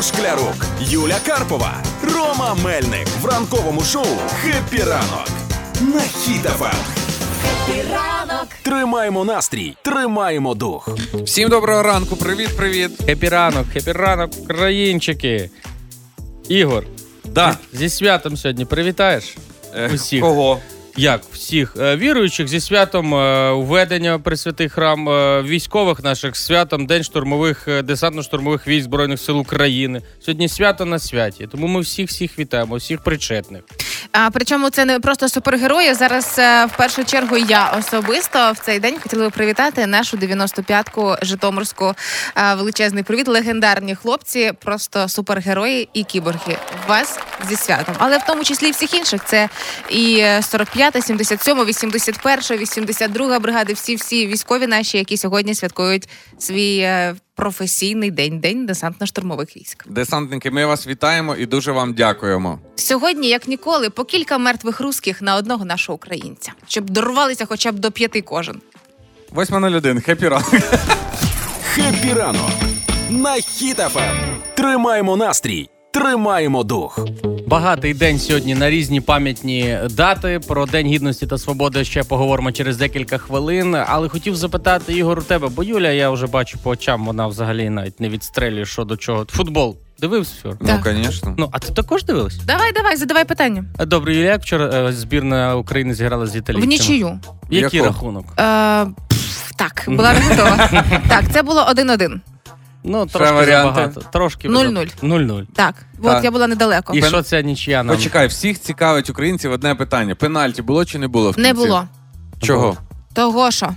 Ігор Шклярук, Юля Карпова, Рома Мельник в ранковому шоу «Хеппі ранок» на Хіт-ФМ. ранок. Тримаємо настрій, тримаємо дух. Всім доброго ранку, привіт, привіт. Хеппі ранок, ранок, українчики. Ігор, Да. зі святом сьогодні привітаєш? Усіх. Кого? Як всіх Е, віруючих зі святом е, введення Пресвятий храм, е, військових наших святом День штурмових десантно-штурмових військ Збройних сил України. Сьогодні свято на святі. Тому ми всіх всіх вітаємо, всіх причетних. А причому це не просто супергерої. Зараз в першу чергу я особисто в цей день хотіла би привітати нашу 95-ку Житомирську. Величезний привіт, легендарні хлопці, просто супергерої і кіборги. Вас зі святом, але в тому числі і всіх інших. Це і 45-та, 77-та, 81-та, 82-га бригади. Всі всі військові наші, які сьогодні святкують свій е, професійний день, день десантно-штурмових військ. Десантники, ми вас вітаємо і дуже вам дякуємо. Сьогодні, як ніколи, по кілька мертвих русських на одного нашого українця, щоб дорвалися хоча б до п'яти кожен. 8.01, хеппі ранок. «Хеппі ранок» на Хіт-ФМ. Тримаємо настрій, тримаємо дух. Багатий день сьогодні на різні пам'ятні дати. Про День гідності та свободи ще поговоримо через декілька хвилин. Але хотів запитати Ігор у тебе, бо Юля, я вже бачу по очам, вона взагалі навіть не відстрелює що до чого. Футбол дивився вчора? Ну, Так. звісно. Ну, а ти також дивилась? Давай, давай, задавай питання. Добре, Юля, як вчора е, збірна України зіграла з В нічию. Який Яку? рахунок? Е, пф, так, була не готова. Так, це було 1-1. Ну, Ще трошки варіанти? забагато. Трошки 0-0. 0-0. Так, Так. я була недалеко. І Пен- що ця нічия нам? Почекай, всіх цікавить українців одне питання: пенальті було чи не було? В Не кінці? було. Чого? Того що?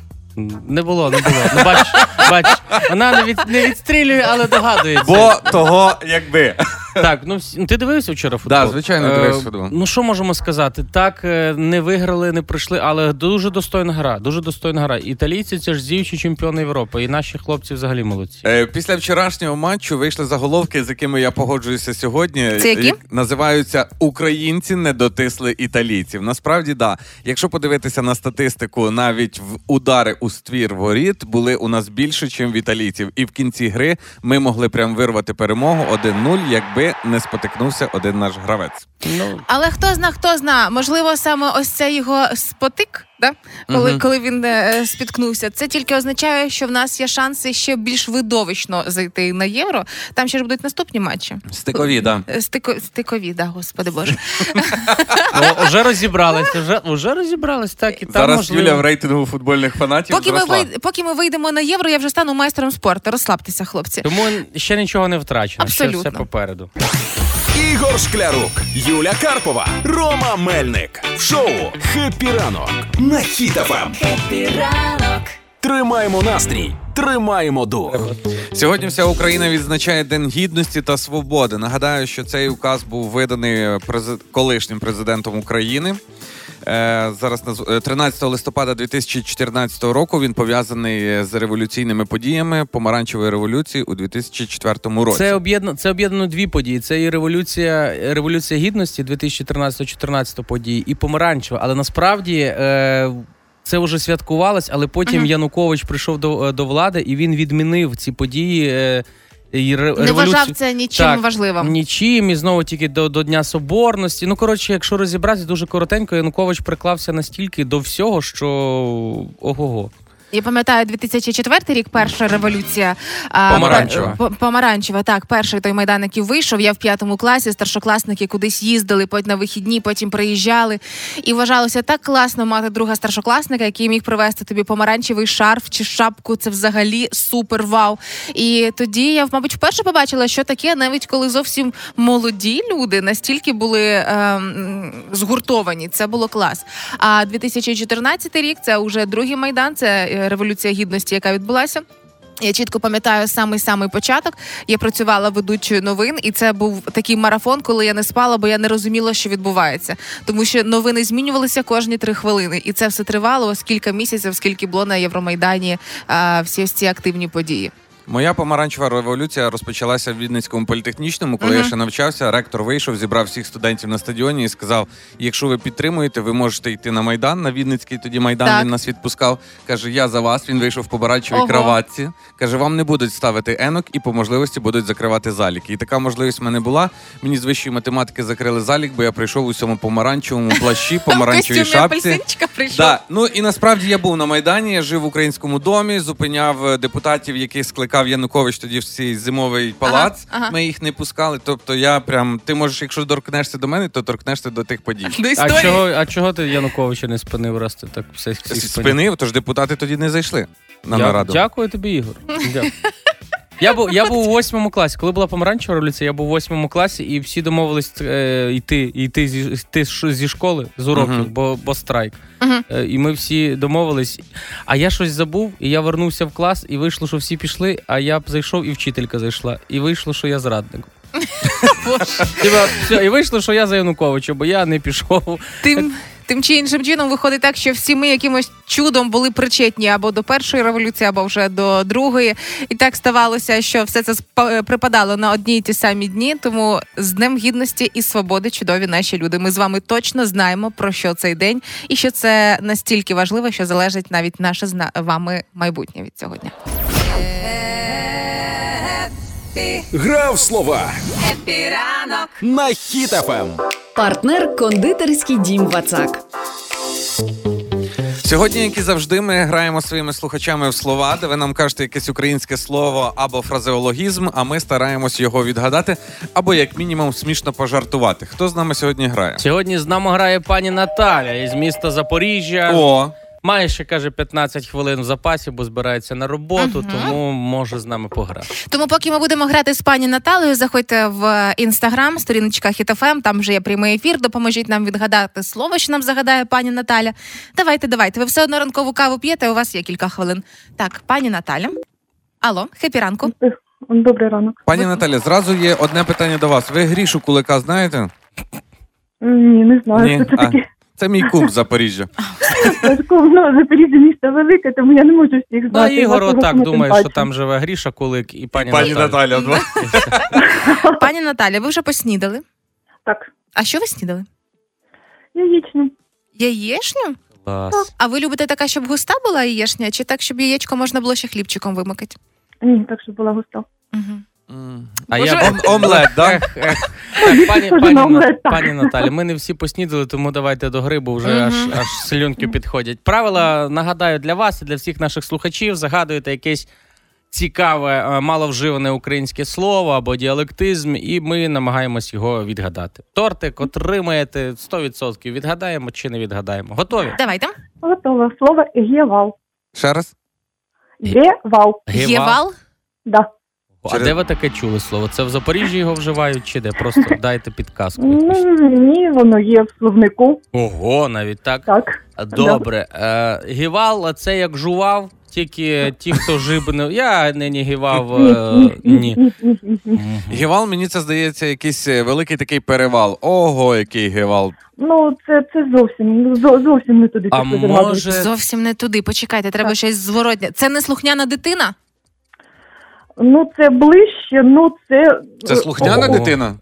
Не було, не було. Ну, бач, бач, вона не, від, не відстрілює, але догадується. Бо того, якби. Так, ну ну, ти дивився вчора футбол? Да, звичайно, Е, дивився футбол. Ну що можемо сказати? Так, е, не виграли, не пройшли, але дуже достойна гра. Дуже достойна гра. Італійці це ж діючі чемпіони Європи, і наші хлопці взагалі молодці. Е, Після вчорашнього матчу вийшли заголовки, з якими я погоджуюся сьогодні. Це які? Називаються Українці не дотисли італійців. Насправді, да. Якщо подивитися на статистику, навіть в удари у ствір воріт були у нас більше, ніж в італійців. І в кінці гри ми могли прям вирвати перемогу 1-0, якби не спотикнувся один наш гравець. Ну, Але хто зна, хто зна, можливо, саме ось цей його спотик, да? коли, Мгм. коли він е, спіткнувся. Це тільки означає, що в нас є шанси ще більш видовищно зайти на євро. Там ще ж будуть наступні матчі. Стикові, да. Е, Стико, стикові, да, господи боже. ну, вже розібрались, вже, вже розібрались, так і там Зараз. Юля в рейтингу футбольних фанатів. Поки ми, зросла. поки ми вийдемо на євро, я вже стану майстром спорту. Розслабтеся, хлопці. Тому ще нічого не втрачено. Ще все попереду. Ігор Шклярук, Юля Карпова, Рома Мельник в шоу «Хеппі ранок» на Хіт-ФМ. Тримаємо настрій, тримаємо дух. Сьогодні вся Україна відзначає День гідності та свободи. Нагадаю, що цей указ був виданий прези- колишнім президентом України. Е, зараз наз- е, 13 листопада 2014 року він пов'язаний з революційними подіями помаранчевої революції у 2004 році. Це об'єднано це об'єднано дві події. Це і революція, революція гідності 2013-2014 події, і помаранчева. Але насправді е, це вже святкувалось, але потім Мгм. Янукович прийшов до, до влади і він відмінив ці події. І революцію. Не вважав це нічим Так, важливим. Нічим, і знову тільки до, до Дня Соборності. Ну, коротше, якщо розібратися, дуже коротенько, Янукович приклався настільки до всього, що ого-го. Я пам'ятаю 2004 рік, перша революція Помаранчева. помаранчева. Так, перший той майдан, який вийшов. Я в п'ятому класі, старшокласники кудись їздили, потім на вихідні, потім приїжджали. І вважалося так класно мати друга старшокласника, який міг привезти тобі помаранчевий шарф чи шапку. Це взагалі супер вау. І тоді я, мабуть, вперше побачила, що таке, навіть коли зовсім молоді люди настільки були ем, згуртовані. Це було клас. А 2014 рік це вже другий майдан. Це е, революція гідності, яка відбулася. Я чітко пам'ятаю самий самий початок. Я працювала ведучою новин, і це був такий марафон, коли я не спала, бо я не розуміла, що відбувається. Тому що новини змінювалися кожні три хвилини, і це все тривало ось місяців, скільки було на Євромайдані а, всі ці активні події. Моя помаранчева революція розпочалася в Вінницькому політехнічному, коли Мгм. я ще навчався. Ректор вийшов, зібрав всіх студентів на стадіоні і сказав: якщо ви підтримуєте, ви можете йти на майдан на Вінницький. Тоді майдан Так. він нас відпускав. каже: Я за вас. Він вийшов в помаранчевій краватці. каже: вам не будуть ставити енок і по можливості будуть закривати заліки. І така можливість в мене була. Мені з вищої математики закрили залік, бо я прийшов у цьому помаранчевому плащі, помаранчевій шапці. Да, ну і насправді я був на майдані. Я жив в українському домі, зупиняв е, депутатів, яких скликав Янукович тоді в цей зимовий палац. ага. Ми їх не пускали. Тобто, я прям ти можеш, якщо торкнешся до мене, то торкнешся до тих подій. До А історії. чого, а чого ти Януковича не спинив, раз ти так все всіх спинив? Спинив, тож депутати тоді не зайшли на Я- нараду. Дякую тобі, Ігор. Дякую. Я був, я був у восьмому класі. Коли була помаранчева революція, я був у восьмому класі, і всі домовились е, йти, йти зі, йти зі школи, з уроків, Мгм. бо, бо страйк. Мгм. Е, і ми всі домовились. А я щось забув, і я вернувся в клас, і вийшло, що всі пішли, а я б зайшов, і вчителька зайшла. І вийшло, що я зрадник. І вийшло, що я за Януковича, бо я не пішов. Тим, тим чи іншим чином виходить так, що всі ми якимось чудом були причетні або до першої революції, або вже до другої. І так ставалося, що все це е, припадало на одні й ті самі дні. Тому з Днем гідності і свободи чудові наші люди. Ми з вами точно знаємо про що цей день, і що це настільки важливо, що залежить навіть наше з вами майбутнє від цього дня. Гра в слова. На Ем. Хіт-ФМ. Партнер кондитерський дім Вацак. Сьогодні, як і завжди, ми граємо своїми слухачами в слова, де ви нам кажете якесь українське слово або фразеологізм, а ми стараємось його відгадати, або як мінімум смішно пожартувати. Хто з нами сьогодні грає? Сьогодні з нами грає пані Наталя із міста Запоріжжя. О, Має ще каже 15 хвилин в запасі, бо збирається на роботу, тому може з нами пограти. Тому, поки ми будемо грати з пані Наталею, заходьте в інстаграм, сторіночка Хітофем, там вже є прямий ефір. Допоможіть нам відгадати слово, що нам загадає пані Наталя. Давайте, давайте. Ви все одно ранкову каву п'єте, у вас є кілька хвилин. Так, пані Наталя. Алло, хепі ранку. Добрий ранок. пані Наталя, зразу є одне питання до вас. Ви грішу кулика знаєте? Ні, не знаю, Ні? що це А, таке. Це мій кум з Запоріжжя. Ну, Запоріжжя місто велике, тому я не можу всіх Ну. Ігор Вашого отак думає, що там живе Гріша Кулик і пані, Наталя. два. Пані Наталя, ви вже поснідали? Так, А що ви снідали? яєчню. Яєшню? Клас. А ви любите така, щоб густа була яєшня, чи так, щоб яєчко можна було ще хлібчиком вимикати? Ні, так, щоб була густа. Угу. А Боже. я Ом- Омлет, да? Так, пані, пані, на На- так. пані Наталі, ми не всі поснідали, тому давайте до гри, бо вже аж, аж слюнки підходять. Правила нагадаю для вас і для всіх наших слухачів. Загадуєте якесь цікаве, е, маловживане українське слово або діалектизм, і ми намагаємось його відгадати. Тортик отримаєте 100%. Відгадаємо чи не відгадаємо. Готові? Давайте. Готово. Слово гєвал. Ще раз? Гєвал. Гєвал. Да. А де ви таке чули слово? Це в Запоріжжі його вживають чи де? Просто дайте підказку. Ну, ні, воно є в словнику. Ого, навіть так. Так. Добре. Е, гівал це як жував, тільки ті, хто жибнив. Я гівав. Ні, Е, ні. Гевал, мені це здається, якийсь е, великий такий перевал. Ого, який гевал. Ну, це, це зовсім, зовсім не туди. А може. Зовсім не туди. Почекайте, треба Так. щось зворотне. Це не слухняна дитина? Ну, це ближче, ну, це... Це слухняна Ого. дитина?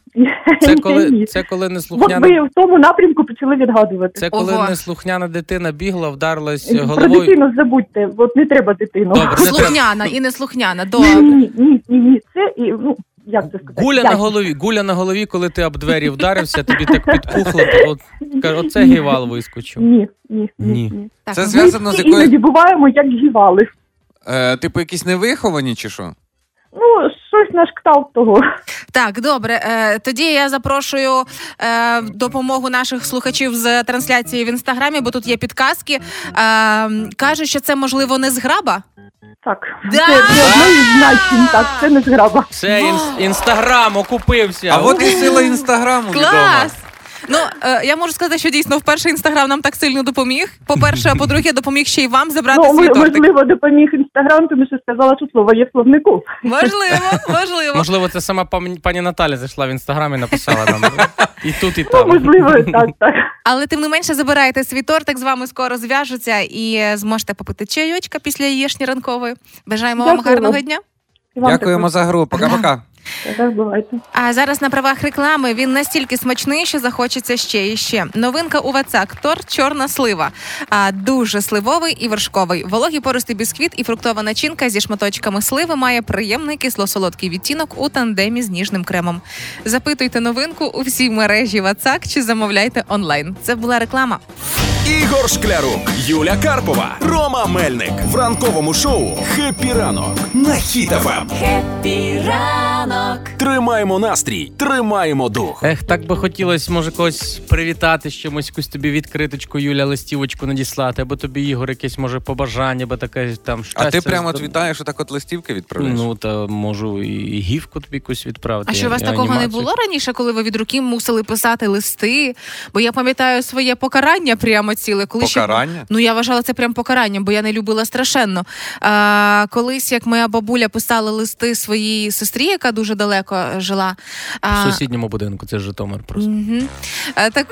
Це Ні. коли, це коли От неслухняна. ви в тому напрямку почали відгадувати. Це коли Ого. неслухняна дитина бігла, вдарилась Про дитину забудьте, от не треба дитину. Добре, не треба. Слухняна і не слухняна. Ні, Добре. ні, ні, ні, ні, це і, ну, як це сказати? Гуля на голові, гуля на голові, коли ти об двері вдарився, тобі так підпухло. От, кажу, оце гівал вискочив. Ні, ні, Ні. ні. ні. Так, Це зв'язано з Ми іноді буваємо, як гівали. Е, типу, якісь невиховані чи що? Ну, щось на кшталт того. Так, добре. Е, тоді я запрошую е, допомогу наших слухачів з трансляції в інстаграмі, бо тут є підказки. Е, кажуть, що це можливо не зграба. Так, Да! це, це одне із значень, так, це не зграба. Це інс- інстаграм окупився. А от і сила інстаграму відома. Клас! Ну е, я можу сказати, що дійсно вперше інстаграм нам так сильно допоміг. По-перше, а по-друге, допоміг ще й вам забрати Ну, свій тортик. можливо, допоміг інстаграм, тому що сказала, що слово є в словнику. Можливо, можливо. Можливо, це сама пані, пані Наталя зайшла в інстаграм і написала нам. І тут, і Ну, можливо, так, так. Але тим не менше забирайте свій тортик, з вами скоро зв'яжуться і зможете попити чайочка після яєшні ранкової. Бажаємо вам Дякую. гарного дня. Вам Дякуємо за гру. Пока-пока. А зараз на правах реклами він настільки смачний, що захочеться ще і ще. Новинка у Вацак торт чорна слива. А дуже сливовий і вершковий. Вологий пористий бісквіт і фруктова начинка зі шматочками сливи має приємний кисло-солодкий відтінок у тандемі з ніжним кремом. Запитуйте новинку у всій мережі Вацак чи замовляйте онлайн. Це була реклама. Ігор Шклярук, Юля Карпова, Рома Мельник в ранковому шоу «Хеппі ранок» на Хіт-ФМ. Тримаємо настрій, тримаємо дух. Ех, так би хотілося, може, когось привітати з чимось, якусь тобі відкриточку, Юля, листівочку надіслати, або тобі Ігор, якесь може побажання, або таке там щастя. А ти прямо от вітаєш, отак от листівки відправляєш? Ну, та можу і гіфку тобі якусь відправити. А що у вас такого не було раніше, коли ви від руки мусили писати листи? Бо я пам'ятаю своє покарання прямо ціле, коли ще Покарання? Ну я вважала це прям покаранням, бо я не любила страшенно. А, колись, як моя бабуля писала листи своїй сестрі, яка дуже далеко жила. В сусідньому будинку, це Житомир просто. Мгм. Е, Так.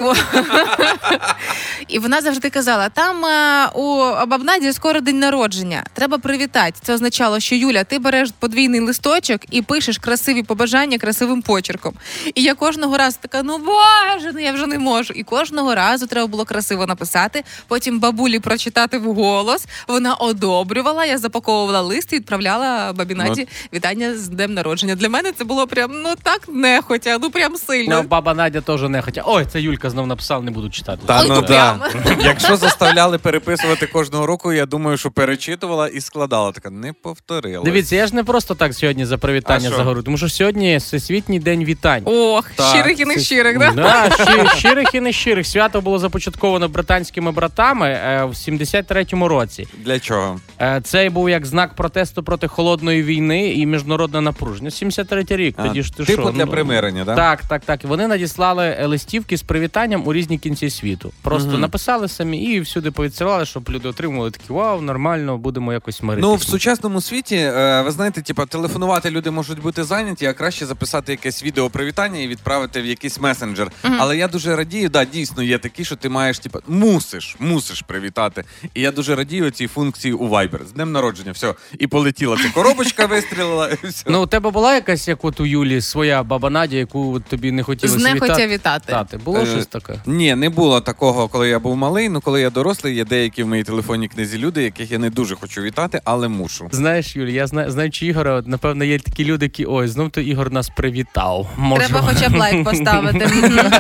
І вона завжди казала: там е, у бабнаді скоро день народження. Треба привітати. Це означало, що Юля, ти береш подвійний листочок і пишеш красиві побажання красивим почерком. І я кожного разу така: ну боже, ну я вже не можу. І кожного разу треба було красиво написати. Потім бабулі прочитати вголос. Вона одобрювала. Я запаковувала лист і відправляла бабі Наді вітання з днем народження. Для мене це було прям ну так нехотя, ну прям сильно. Ну, баба Надя теж не хотя. Ой, це Юлька знов написала, не буду читати. Та Ой, ну ну, да. Якщо заставляли переписувати кожного року, я думаю, що перечитувала і складала. Така не повторила. Дивіться, я ж не просто так сьогодні за А привітання що? загорю, тому що сьогодні всесвітній день вітань. Ох, Так, щирих і не щирих, да? Да, щи- щирих і не щирих. Свято було започатковано британськими братами е, в 73-му році. Для чого? Е, Це був як знак протесту проти холодної війни і міжнародне напруження. 73-й рік. А, Тоді ж ти типу що? для ну, примирення, да? Так, так, так. Вони надіслали листівки з привітанням у різні кінці світу. Просто Мгм. написали самі і всюди повідсилали, щоб люди отримували такі вау, нормально, будемо якось миритися. Ну, в сучасному світі, е, ви знаєте, типа, телефонувати люди можуть бути зайняті, а краще записати якесь відео привітання і відправити в якийсь месенджер. Але я дуже радію, да, дійсно є такі, що ти маєш, типа, мусиш, мусиш привітати. І я дуже радію цій функції у Viber. З днем народження, все. І полетіла ця коробочка, вистрілила, і все. Ну, у тебе була якась, як от у Юлі, своя баба Надя, яку тобі не хотілося Знехотя вітати? вітати. Тати, було Е, щось таке? Ні, не було такого, коли я був малий. Ну, коли я дорослий, є деякі в моїй телефонній книзі люди, яких я не дуже хочу вітати, але мушу. Знаєш, Юлі, я знаю, знаючи Ігора, от, напевно, є такі люди, які ой, знов то Ігор нас привітав. Може, Треба хоча б лайк поставити. Мгм.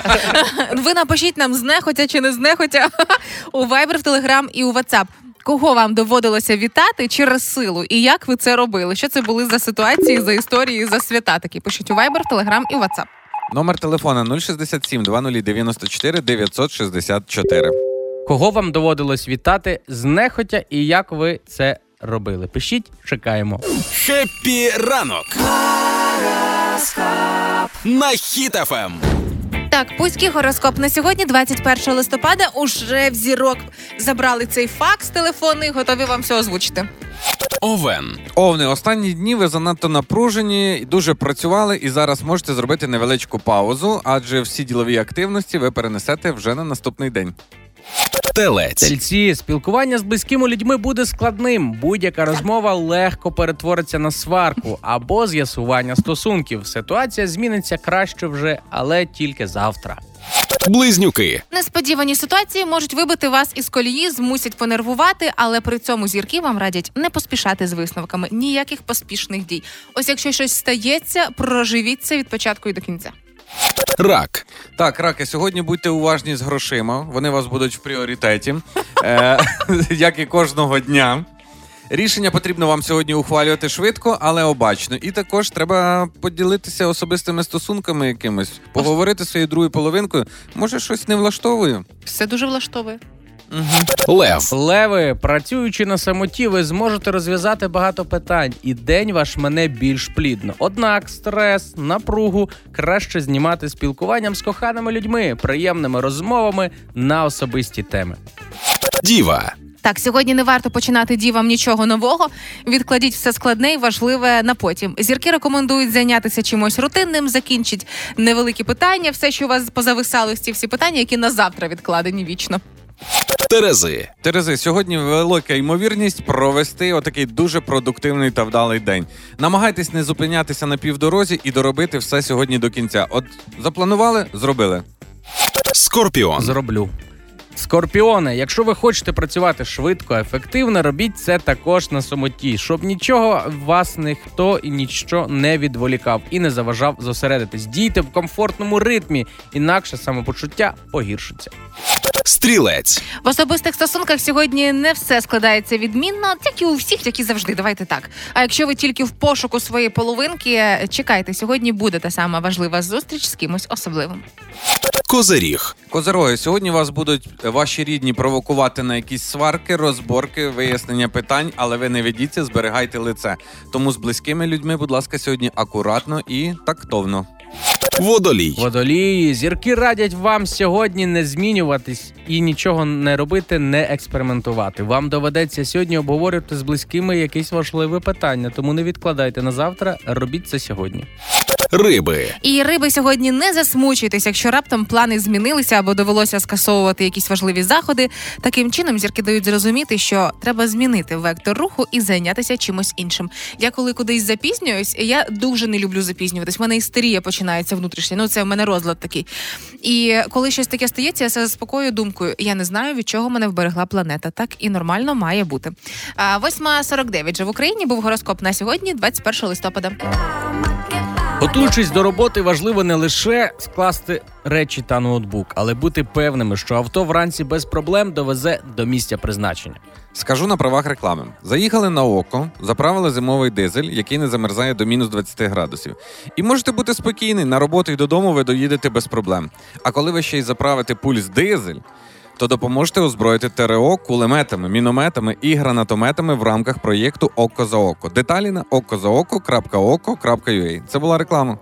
Ви напишіть нам знехотя чи не знехотя у Viber, в Telegram і у WhatsApp. Кого вам доводилося вітати через силу, і як ви це робили? Що це були за ситуації, за історії, за свята? Такі пишіть у Viber, Telegram і WhatsApp. Номер телефона 067 2094 964. Кого вам доводилось вітати знехотя і як ви це робили? Пишіть, чекаємо. Хеппі ранок. На Хіт-ФМ. Так, пуський гороскоп на сьогодні, 21 листопада, уже в зірок забрали цей факс телефонний, готові вам все озвучити. Овен. Овни, останні дні ви занадто напружені, дуже працювали, і зараз можете зробити невеличку паузу, адже всі ділові активності ви перенесете вже на наступний день. Телець. Тельці, спілкування з близькими людьми буде складним. Будь-яка розмова легко перетвориться на сварку або з'ясування стосунків. Ситуація зміниться краще вже, але тільки завтра. Близнюки. Несподівані ситуації можуть вибити вас із колії, змусять понервувати, але при цьому зірки вам радять не поспішати з висновками, ніяких поспішних дій. Ось якщо щось стається, проживіть це від початку і до кінця. Рак. Так, раки, сьогодні будьте уважні з грошима. Вони у вас будуть в пріоритеті, е, як і кожного дня. Рішення потрібно вам сьогодні ухвалювати швидко, але обачно. І також треба поділитися особистими стосунками якимось, поговорити з своєю другою половинкою. Може, щось не влаштовує. Все дуже влаштовує. Лев. Леви, працюючи на самоті, ви зможете розв'язати багато питань, і день ваш мене більш плідно. Однак стрес, напругу краще знімати спілкуванням з коханими людьми, приємними розмовами на особисті теми. Діва. Так, сьогодні не варто починати дівам нічого нового. Відкладіть все складне і важливе на потім. Зірки рекомендують зайнятися чимось рутинним, закінчить невеликі питання, все, що у вас позависали, ці всі питання, які на завтра відкладені вічно. Терези. Терези, сьогодні велика ймовірність провести отакий дуже продуктивний та вдалий день. Намагайтесь не зупинятися на півдорозі і доробити все сьогодні до кінця. От запланували, зробили. Скорпіон. Зроблю. Скорпіони, якщо ви хочете працювати швидко, ефективно, робіть це також на самоті, щоб нічого вас ніхто і ніщо не відволікав і не заважав зосередитись. Дійте в комфортному ритмі, інакше самопочуття погіршиться. Стрілець. В особистих стосунках сьогодні не все складається відмінно, як і у всіх, як і завжди. Давайте так. А якщо ви тільки в пошуку своєї половинки, чекайте, сьогодні буде та сама важлива зустріч з кимось особливим. Козиріг. Козероги, сьогодні вас будуть ваші рідні провокувати на якісь сварки, розборки, вияснення питань, але ви не ведіться, зберігайте лице. Тому з близькими людьми, будь ласка, сьогодні акуратно і тактовно. Водолій. Водолії, зірки радять вам сьогодні не змінюватись і нічого не робити, не експериментувати. Вам доведеться сьогодні обговорювати з близькими якесь важливе питання, тому не відкладайте на завтра, робіть це сьогодні. Риби. І риби сьогодні не засмучуйтесь, якщо раптом плани змінилися або довелося скасовувати якісь важливі заходи. Таким чином зірки дають зрозуміти, що треба змінити вектор руху і зайнятися чимось іншим. Я коли кудись запізнююсь, я дуже не люблю запізнюватись. У мене істерія починається внутрішня. Ну це в мене розлад такий. І коли щось таке стається, я себе заспокоюю думкою. Я не знаю, від чого мене вберегла планета. Так і нормально має бути. А 8.49 же в Україні був гороскоп на сьогодні, 21 листопада. Готуючись до роботи, важливо не лише скласти речі та ноутбук, але бути певними, що авто вранці без проблем довезе до місця призначення. Скажу на правах реклами: заїхали на око, заправили зимовий дизель, який не замерзає до мінус 20 градусів. І можете бути спокійні, на роботу і додому ви доїдете без проблем. А коли ви ще й заправите пульс дизель. То допоможете озброїти ТРО кулеметами, мінометами і гранатометами в рамках проєкту Око за око. Деталі на okozaoko.oko.ua. Це була реклама.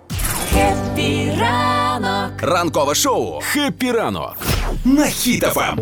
Ранкове шоу. Хеппі ранок. На Хіт-ФМ.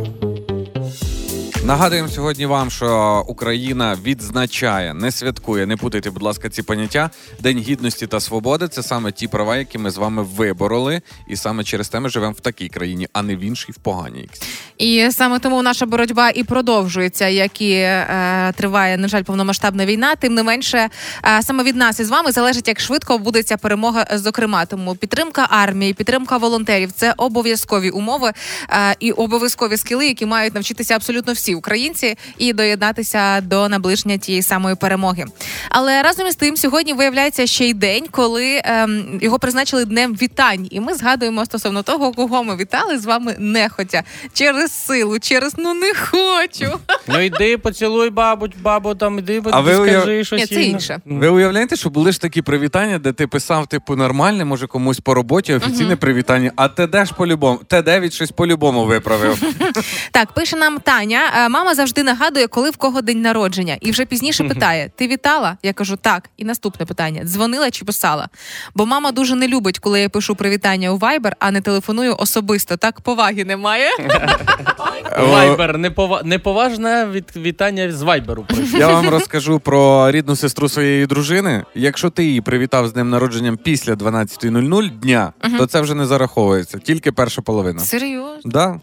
Нагадуємо сьогодні вам, що Україна відзначає, не святкує, не путайте, будь ласка, ці поняття. День гідності та свободи це саме ті права, які ми з вами вибороли, і саме через те ми живемо в такій країні, а не в іншій, в поганій. І саме тому наша боротьба і продовжується, як і е, триває, на жаль, повномасштабна війна. Тим не менше, е, саме від нас із вами залежить, як швидко буде ця перемога. Зокрема, тому підтримка армії, підтримка волонтерів це обов'язкові умови е, і обов'язкові скіли, які мають навчитися абсолютно всі українці і доєднатися до наближення тієї самої перемоги. Але разом із тим, сьогодні виявляється ще й день, коли ем, його призначили днем вітань, і ми згадуємо стосовно того, кого ми вітали з вами нехотя через силу, через ну не хочу. Ну йди, поцілуй бабу, бабу там іди, А ви скажи уяв- щось. Ні, це інше. Ви уявляєте, що були ж такі привітання, де ти писав, типу, нормальне, може комусь по роботі, офіційне привітання, а ТД ж по-любому, Т9 щось по-любому виправив. Так, пише нам Таня. Е, Мама завжди нагадує, коли в кого день народження, і вже пізніше питає: Ти вітала? Я кажу, так. І наступне питання: дзвонила чи писала? Бо мама дуже не любить, коли я пишу привітання у Viber, а не телефоную особисто. Так поваги немає. Вайбер, непова... неповажне від... вітання з Вайберу. Я вам розкажу про рідну сестру своєї дружини. Якщо ти її привітав з днем народженням після 12.00 дня, то це вже не зараховується, тільки перша половина. Серйозно. Да.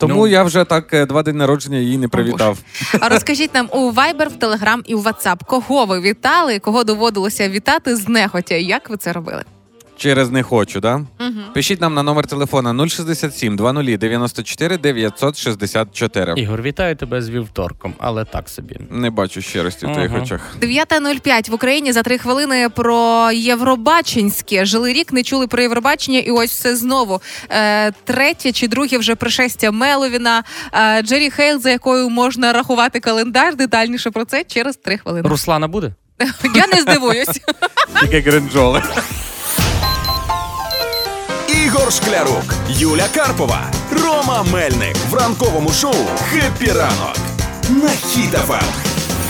Тому Ну. я вже так е, два дні народження її не привітав. А розкажіть нам у Viber, в Telegram і у WhatsApp, кого ви вітали, кого доводилося вітати з нехотя? Як ви це робили? Через не хочу, да? Пишіть нам на номер телефона 067 20 94 964. Ігор, вітаю тебе з вівторком, але так собі. Не бачу щирості в твоїх Ага. очах. 9.05 в Україні за три хвилини про Євробаченське. Жили рік, не чули про Євробачення, і ось все знову. Е, третє чи друге вже пришестя Меловіна, е, Джері Хейл, за якою можна рахувати календар. Детальніше про це через три хвилини. Руслана буде? Я не здивуюсь. Тільки гринджоли. Ігор Шклярук, Юля Карпова, Рома Мельник в ранковому шоу Хеппі ранок. На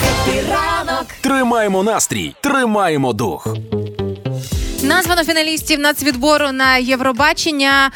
Хеппі ранок. Тримаємо настрій, тримаємо дух. Названо фіналістів нацвідбору на Євробачення.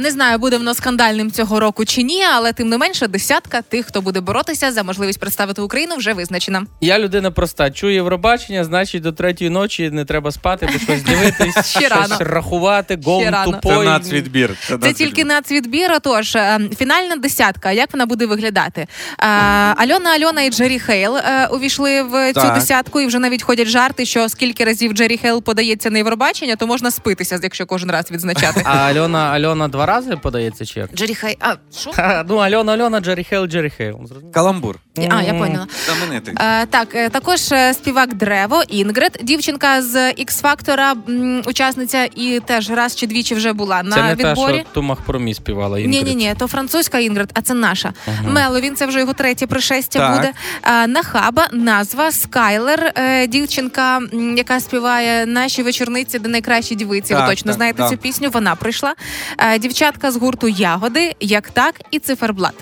Не знаю, буде воно скандальним цього року чи ні, але тим не менше десятка тих, хто буде боротися за можливість представити Україну, вже визначена. Я людина проста. Чую Євробачення, значить до третьої ночі не треба спати, бо щось дивитись, щось рано. рахувати, гол Ще рано. Це тупой. нацвідбір. Це, Це тільки нацвідбір. Отож, е, фінальна десятка. Як вона буде виглядати? А, Альона Альона і Джері Хейл е, увійшли в цю Так. десятку, і вже навіть ходять жарти, що скільки разів Джері Хейл подається на Євробачення, то можна спитися, якщо кожен раз відзначати. А Альона Альона два рази подається чи як? Джері Хейл, а що? Ну, Альона Альона, Джері Хейл, Джері Хейл. Зрозумів? Каламбур. А, я поняла. Знаменитий. Е, так, е, також е, співак Drevo, Інгрид, дівчинка з X Фактора, учасниця, і теж раз чи двічі вже була на Це не та, відборі. що Tu m'as promis співала. Ні, ні, ні, то французька Інгрид, а це наша. Меловін, це вже його третє пришестя Так. буде. А, Нахаба, назва Скайлер, е, дівчинка, м, яка співає наші вечорниці, де найкращі дівиці. Ви точно так, знаєте да. цю пісню. Вона прийшла. Е, Дівчатка з гурту Ягоди, як так, і циферблат.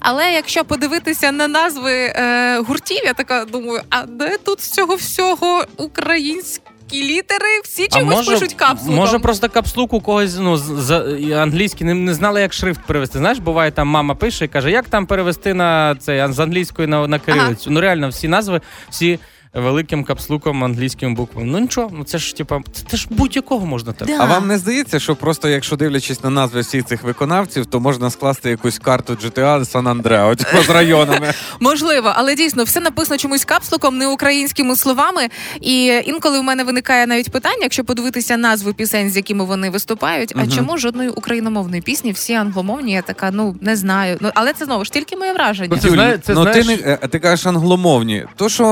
Але якщо подивитися на назви е, гуртів, я така думаю, а де тут з цього всього українські літери? Всі А чомусь може, пишуть капсулом. може просто капслук у когось ну, з, з, англійський не, не знали, як шрифт перевести. Знаєш, буває там мама пише і каже, як там перевести на цей а з англійської на, на кирилицю. Ну реально, всі назви, всі великим капслуком англійськими буквами. Ну нічого, ну це ж типа, це, це ж будь-якого можна так. Да. А вам не здається, що просто якщо дивлячись на назви всіх цих виконавців, то можна скласти якусь карту GTA Сан Андрео, типу з районами. Можливо, але дійсно все написано чомусь капслуком, не українськими словами. І інколи в мене виникає навіть питання, якщо подивитися назви пісень, з якими вони виступають. А чому жодної україномовної пісні, всі англомовні? Я така, ну не знаю. Ну але це знову ж тільки моє враження. Ну, Це знає- це ну ти не е, ти кажеш англомовні. То, що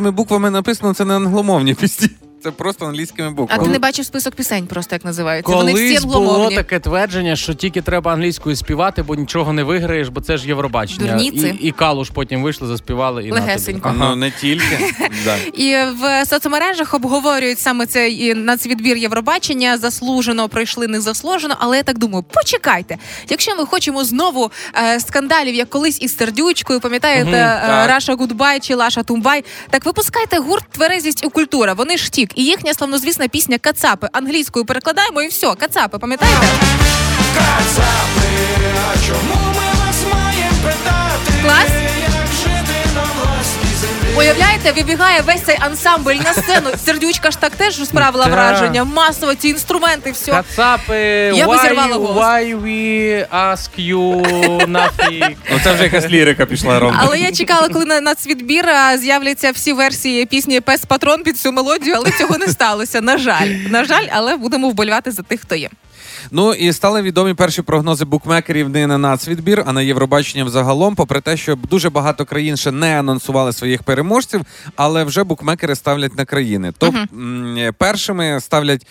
англійськими буквами написано, це не англомовні пісні. Це просто англійськими А ти не бачив список пісень, просто як називаються. Вони всі Колись було англомовні. таке твердження, що тільки треба англійською співати, бо нічого не виграєш, бо це ж Євробачення. І, і калуш потім вийшли, заспівали і на тобі. Легесенько. Ага. Ну не тільки. да. І в соцмережах обговорюють саме цей нацвідбір Євробачення. Заслужено пройшли незаслужено. Але я так думаю, почекайте. Якщо ми хочемо знову е, скандалів, як колись із сердючкою, пам'ятаєте, Мгм, е, так. Раша Гудбай чи Лаша Тумбай, так випускайте гурт Тверезість і культура. Вони ж тік. І їхня славнозвісна пісня Кацапи англійською перекладаємо, і все, Кацапи, пам'ятаєте? Кацапи, чому ми вас маємо питати? Клас? Уявляєте, вибігає весь цей ансамбль на сцену. Сердючка ж так теж справила Так. враження. Масово ці інструменти, все. Кацапи, Я би why, зірвала голос. why we ask you nothing? Ну це вже якась лірика пішла ровно. Але я чекала, коли на нацвідбір а, з'являться всі версії пісні Пес Патрон під цю мелодію, але цього не сталося. На жаль, на жаль, але будемо вболівати за тих, хто є. Ну і стали відомі перші прогнози букмекерів не на нацвідбір, а на Євробачення взагалом. Попри те, що дуже багато країн ще не анонсували своїх переможців, але вже букмекери ставлять на країни. Топ uh-huh. першими ставлять.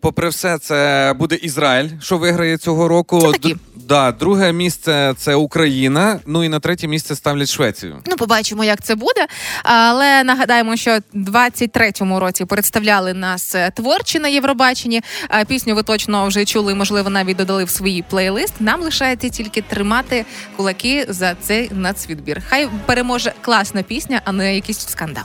Попри все, це буде Ізраїль, що виграє цього року. Це такі. Д- да, друге місце це Україна. Ну і на третє місце ставлять Швецію. Ну, побачимо, як це буде. Але нагадаємо, що в 23-му році представляли нас е, творчі на Євробаченні. Е, Пісню ви точно вже чули, можливо, навіть додали в свій плейлист. Нам лишається тільки тримати кулаки за цей нацвідбір. Хай переможе класна пісня, а не якийсь скандал.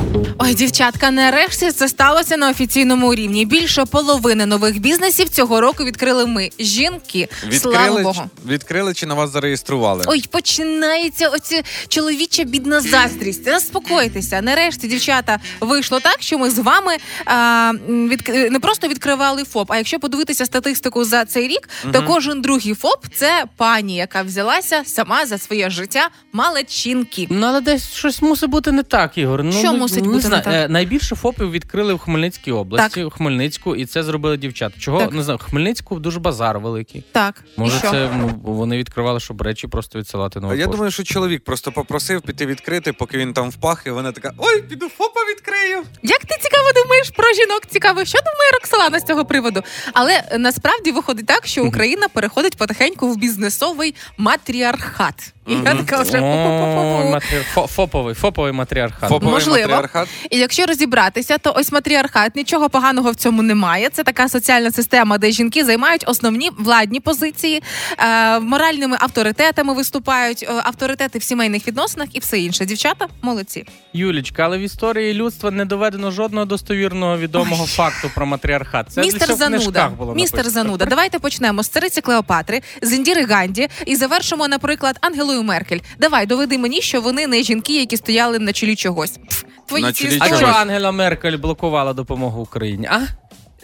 Ой, дівчатка, нарешті це сталося на офіційному рівні. Більше половини нових бізнесів цього року відкрили ми. Жінки, слава Відкрили, Богу. відкрили чи на вас зареєстрували? Ой, починається оці чоловіча бідна заздрість. Заспокойтеся. Нарешті, дівчата, вийшло так, що ми з вами а, від, не просто відкривали ФОП. А якщо подивитися статистику за цей рік, то кожен другий ФОП це пані, яка взялася сама за своє життя малечинки. Ну, але десь щось мусить бути не так, Ігор. Ну, Що ну, мусить бути не знаю. Е, Найбільше ФОПів відкрили в Хмельницькій області, в Хмельницьку, і це зробили дівчата. Чого Так. не знаю, в Хмельницьку дуже базар великий. Так, Може, і що? це ну, вони відкривали, щоб речі просто відсилати на я пошту. думаю, що чоловік просто попросив піти відкрити, поки він там впах, і вона така: ой, піду ФОПа відкрию. Як ти цікаво думаєш про жінок? Цікаво, що думає Роксолана з цього приводу? Але е, насправді виходить так, що Україна переходить потихеньку в бізнесовий матріархат. І я така вже О, матри- фо- Фоповий, фоповий матріархат. Фоповий Можливо. матріархат. І якщо розібратися, то ось матріархат нічого поганого в цьому немає. Це така соціальна система, де жінки займають основні владні позиції, е, моральними авторитетами виступають, е, авторитети в сімейних відносинах і все інше. Дівчата молодці. Юлічка, але в історії людства не доведено жодного достовірного відомого факту про матріархат. Це містер лише в Зануда, книжках було містер написано. Зануда. Давайте почнемо з цариці Клеопатри, з Індіри Ганді і завершимо, наприклад, Ангелою Меркель. Давай, доведи мені, що вони не жінки, які стояли на чолі чогось. Пф, Твої На ці чолі А історії. чого Ангела Меркель блокувала допомогу Україні? А?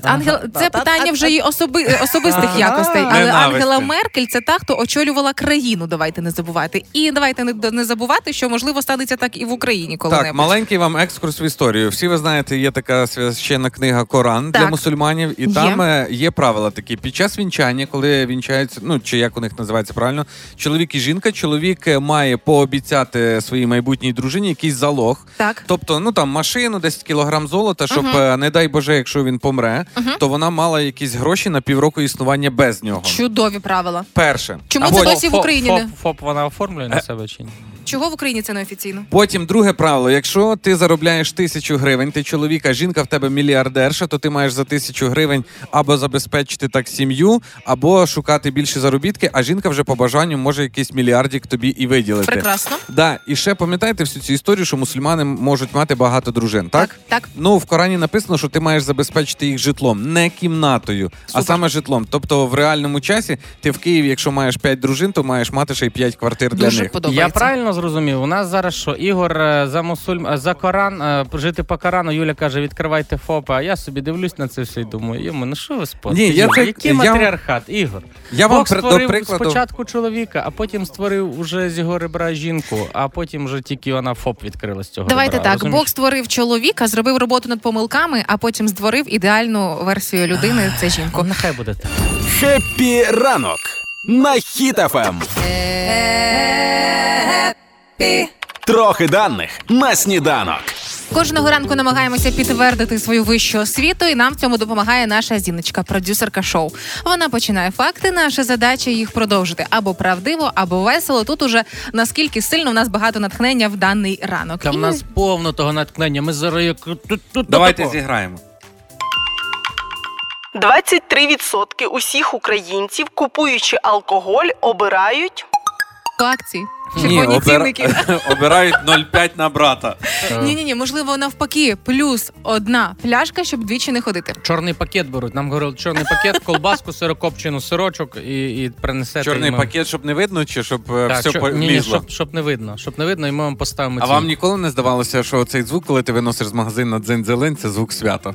Ангел, це питання вже її особи, особистих якостей. Але. Ангела Меркель це та, хто очолювала країну. Давайте не забувати. І давайте не, не забувати, що можливо станеться так і в Україні, коли Так, маленький вам екскурс в історію. Всі ви знаєте, є така священна книга Коран Так. для мусульманів, і Є. там е, є правила такі. Під час вінчання, коли вінчаються, ну чи як у них називається правильно, чоловік і жінка, чоловік е, має пообіцяти своїй майбутній дружині якийсь залог. Так. Тобто, ну там машину, 10 кілограм золота, щоб, е, не дай Боже, якщо він помре, то вона мала якісь гроші на півроку існування без нього. Чудові правила. Перше. Чому Або це досі в Україні ФОП, не- ФОП вона оформлює на себе чи ні? Чого в Україні це неофіційно? Потім друге правило: якщо ти заробляєш тисячу гривень, ти чоловік, а жінка в тебе мільярдерша, то ти маєш за тисячу гривень або забезпечити так сім'ю, або шукати більше заробітки, а жінка вже по бажанню може якийсь мільярдік тобі і виділити. Прекрасно. Да, і ще пам'ятаєте всю цю історію, що мусульмани можуть мати багато дружин, так? Так, так. Ну в Корані написано, що ти маєш забезпечити їх житлом, не кімнатою, а саме житлом. Тобто в реальному часі ти в Києві, якщо маєш 5 дружин, то маєш мати ще й 5 квартир для них. подобається. Я правильно зрозумів. У нас зараз що Ігор е, за мусульм е, за Коран е, жити по Корану. Юля каже, відкривайте ФОПи. А я собі дивлюсь на це все і думаю, йому ну що ви спорте? Ні, я це- Який я- матріархат, Ігор? Я вам Бог при- до створив прикладу- спочатку чоловіка, а потім створив уже з його ребра жінку, а потім вже тільки вона ФОП відкрила з цього. Давайте ребра, так. розумієш? Бог створив чоловіка, зробив роботу над помилками, а потім створив ідеальну версію людини. Це жінку. Нехай буде так. Хеппі ранок на Ем. Хітафем. Трохи даних на сніданок. Кожного ранку намагаємося підтвердити свою вищу освіту, і нам в цьому допомагає наша зіночка, продюсерка шоу. Вона починає факти. Наша задача їх продовжити або правдиво, або весело. Тут уже наскільки сильно в нас багато натхнення в даний ранок. Там І в нас повно того натхнення. Ми зараз як тут, тут Давайте тако. зіграємо. 23% усіх українців, купуючи алкоголь, обирають акції. Ні, Червоні обира- цінники. обирають 0,5 на брата. Ні, ні, ні, можливо, навпаки, плюс одна пляшка, щоб двічі не ходити. Чорний пакет беруть. Нам говорили, чорний пакет, колбаску, сирокопчену, сирочок і, і принесете. Чорний і ми- пакет, щоб не видно, чи щоб е, Так, все що- ні, ні, полізло? щоб, щоб не видно. Щоб не видно, і ми вам поставимо А ці. вам ніколи не здавалося, що цей звук, коли ти виносиш з магазину дзинь-дзелень, це звук свята?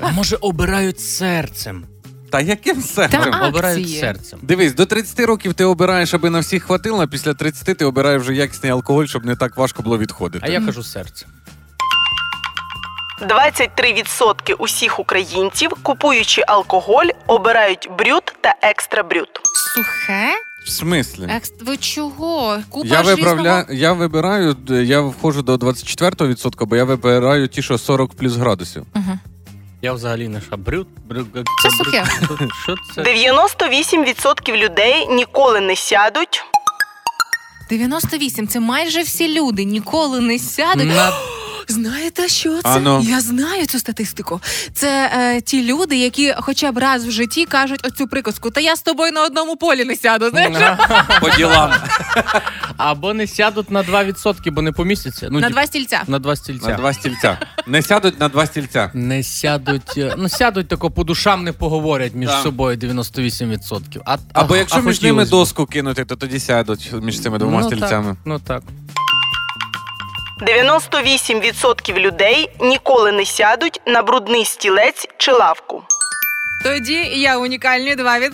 А може обирають серцем? Та яким серцем? Та- Обирають Акції. серцем. Дивись, до 30 років ти обираєш, аби на всіх хватило, а після 30 ти обираєш вже якісний алкоголь, щоб не так важко було відходити. А я кажу серцем. 23% усіх українців, купуючи алкоголь, обирають брют та екстра брют. Сухе? В смислі? Екс... Ви чого? Купа Я, ж виправля... різного- я вибираю, д- я входжу до 24%, бо я вибираю ті, що 40 плюс градусів. Я взагалі не ша. Брют, брют, Це сухе. Що це? 98% людей ніколи не сядуть 98. Це майже всі люди ніколи не сядуть. На... Знаєте, що це? А ну. Я знаю цю статистику. Це е, ті люди, які хоча б раз в житті кажуть оцю приказку, та я з тобою на одному полі не сяду. Знаєш? По ділам. Або не сядуть на 2%, бо не помістяться. Ну, На типу, два стільця. на два стільця. На два стільця. Не сядуть на два стільця. Не сядуть, е, ну сядуть тако по душам не поговорять між Да. собою 98%. А, Або а- якщо а між ними би. доску кинути, то тоді сядуть між цими двома ну, стільцями. Так, ну так. 98% людей ніколи не сядуть на брудний стілець чи лавку. Тоді я унікальні 2%.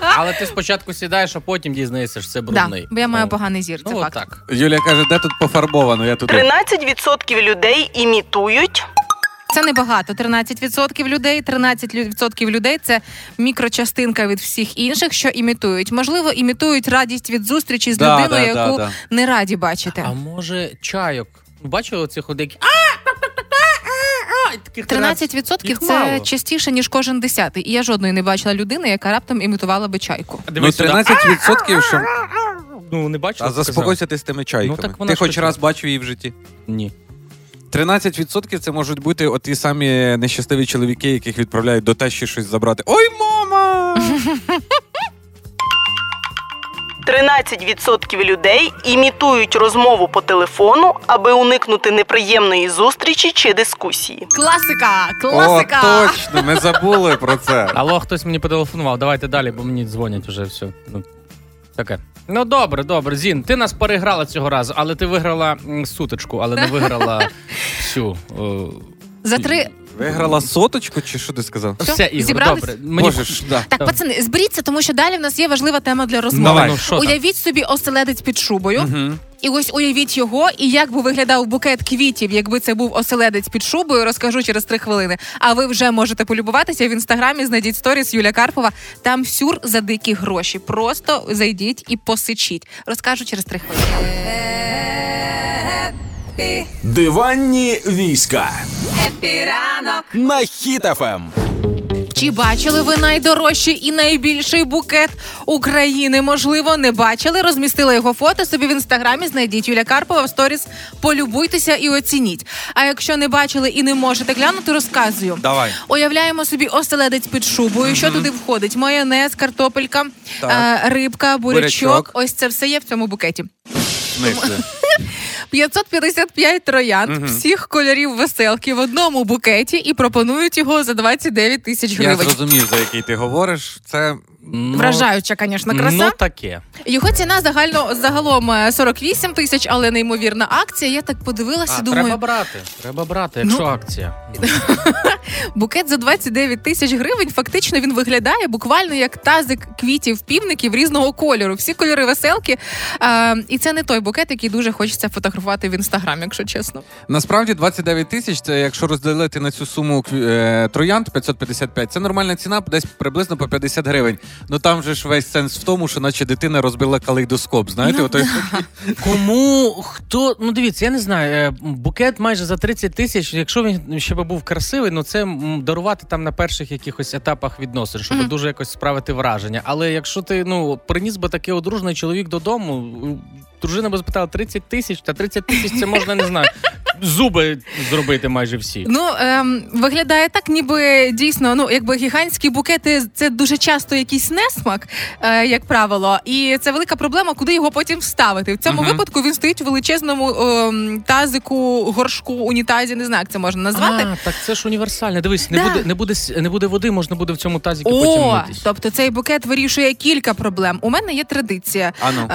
Але ти спочатку сідаєш, а потім дізнаєшся, що це да, брудний. бо я маю поганий зір, це Ну, факт. так. Юлія каже, де тут пофарбовано, я туди. 13% людей імітують Це небагато. 13% людей, 13% людей це мікрочастинка від всіх інших, що імітують. Можливо, імітують радість від зустрічі з Да, людиною, да, яку да, не раді бачити. А може чайок? Бачили оцих от які. І таких 13% Їх це мало. частіше, ніж кожен десятий. І я жодної не бачила людини, яка раптом імітувала би чайку. Ну, Дивись сюди. 13%, що... ну не бачив. А заспокойся ти з тими чайками. Ну, так вона ти ж хоч раз бачив її в житті. Ні. 13% це можуть бути от ті самі нещасливі чоловіки, яких відправляють до тещі щось забрати. Ой, мама! 13% людей імітують розмову по телефону, аби уникнути неприємної зустрічі чи дискусії. Класика! О, Класика! точно, ми забули про це. Алло, хтось мені потелефонував. Давайте далі, бо мені дзвонять уже все. Ну, таке. Ну добре, добре. Зін, ти нас переграла цього разу, але ти виграла м, сутичку, але не виграла всю. о, За три. Виграла соточку, чи що ти сказав? Все, Все, Ігор, зібрались? добре. Мені Боже ж, да. Так, пацани, зберіться, тому що далі в нас є важлива тема для розмови. Давай. ну, що там? Уявіть собі оселедець під шубою. Мгм. І ось уявіть його, і як би виглядав букет квітів, якби це був оселедець під шубою, розкажу через три хвилини. А ви вже можете полюбуватися в інстаграмі. Знайдіть сторіс Юля Карпова. Там сюр за дикі гроші. Просто зайдіть і посичіть. Розкажу через три хвилини. Диванні війська. На Хіт-ФМ. Чи бачили ви найдорожчий і найбільший букет України? Можливо, не бачили. Розмістила його фото собі в інстаграмі. Знайдіть Юля Карпова в сторіс. Полюбуйтеся і оцініть. А якщо не бачили і не можете глянути, розказую. Давай. Уявляємо собі оселедець під шубою. Що туди входить? Майонез, картопелька, Так. е, рибка, бурячок. Бурячок. Ось це все є в цьому букеті. Смислі? 555 троянд всіх кольорів веселки в одному букеті і пропонують його за 29 тисяч Я гривень. зрозумів, за який ти говориш. Це Ну, Вражаюча, звісно, краса. Ну таке. Його ціна загально загалом е, 48 тисяч, але неймовірна акція. Я так подивилася, А, думаю, треба брати. Треба брати, якщо Ну, акція. букет за 29 тисяч гривень. Фактично він виглядає буквально як тазик квітів півників різного кольору. Всі кольори веселки. Е, і це не той букет, який дуже хочеться фотографувати в інстаграм, якщо чесно. насправді 29 тисяч. Це якщо розділити на цю суму е, троянд 555, це нормальна ціна, десь приблизно по 50 гривень. Ну там же ж весь сенс в тому, що наче дитина розбила калейдоскоп. Знаєте, Ну, отой Кому хто ну дивіться, я не знаю. е, Букет майже за 30 тисяч. Якщо він ще би був красивий, ну це дарувати там на перших якихось етапах відносин, щоб Мгм. дуже якось справити враження. Але якщо ти ну приніс би такий одружний чоловік додому, дружина би спитала 30 тисяч, та 30 тисяч це можна не знаю. Зуби зробити майже всі. Ну ем, виглядає так, ніби дійсно, ну якби гігантські букети це дуже часто якийсь несмак, е, як правило, і це велика проблема, куди його потім вставити. В цьому Мгм. випадку він стоїть у величезному ем, тазику, горшку, унітазі, не знаю, як це можна назвати. А, так це ж універсальне. Дивись, не Да. буде, не буде не буде води, можна буде в цьому тазіки потім митись. тобто цей букет вирішує кілька проблем. У мене є традиція. Ану.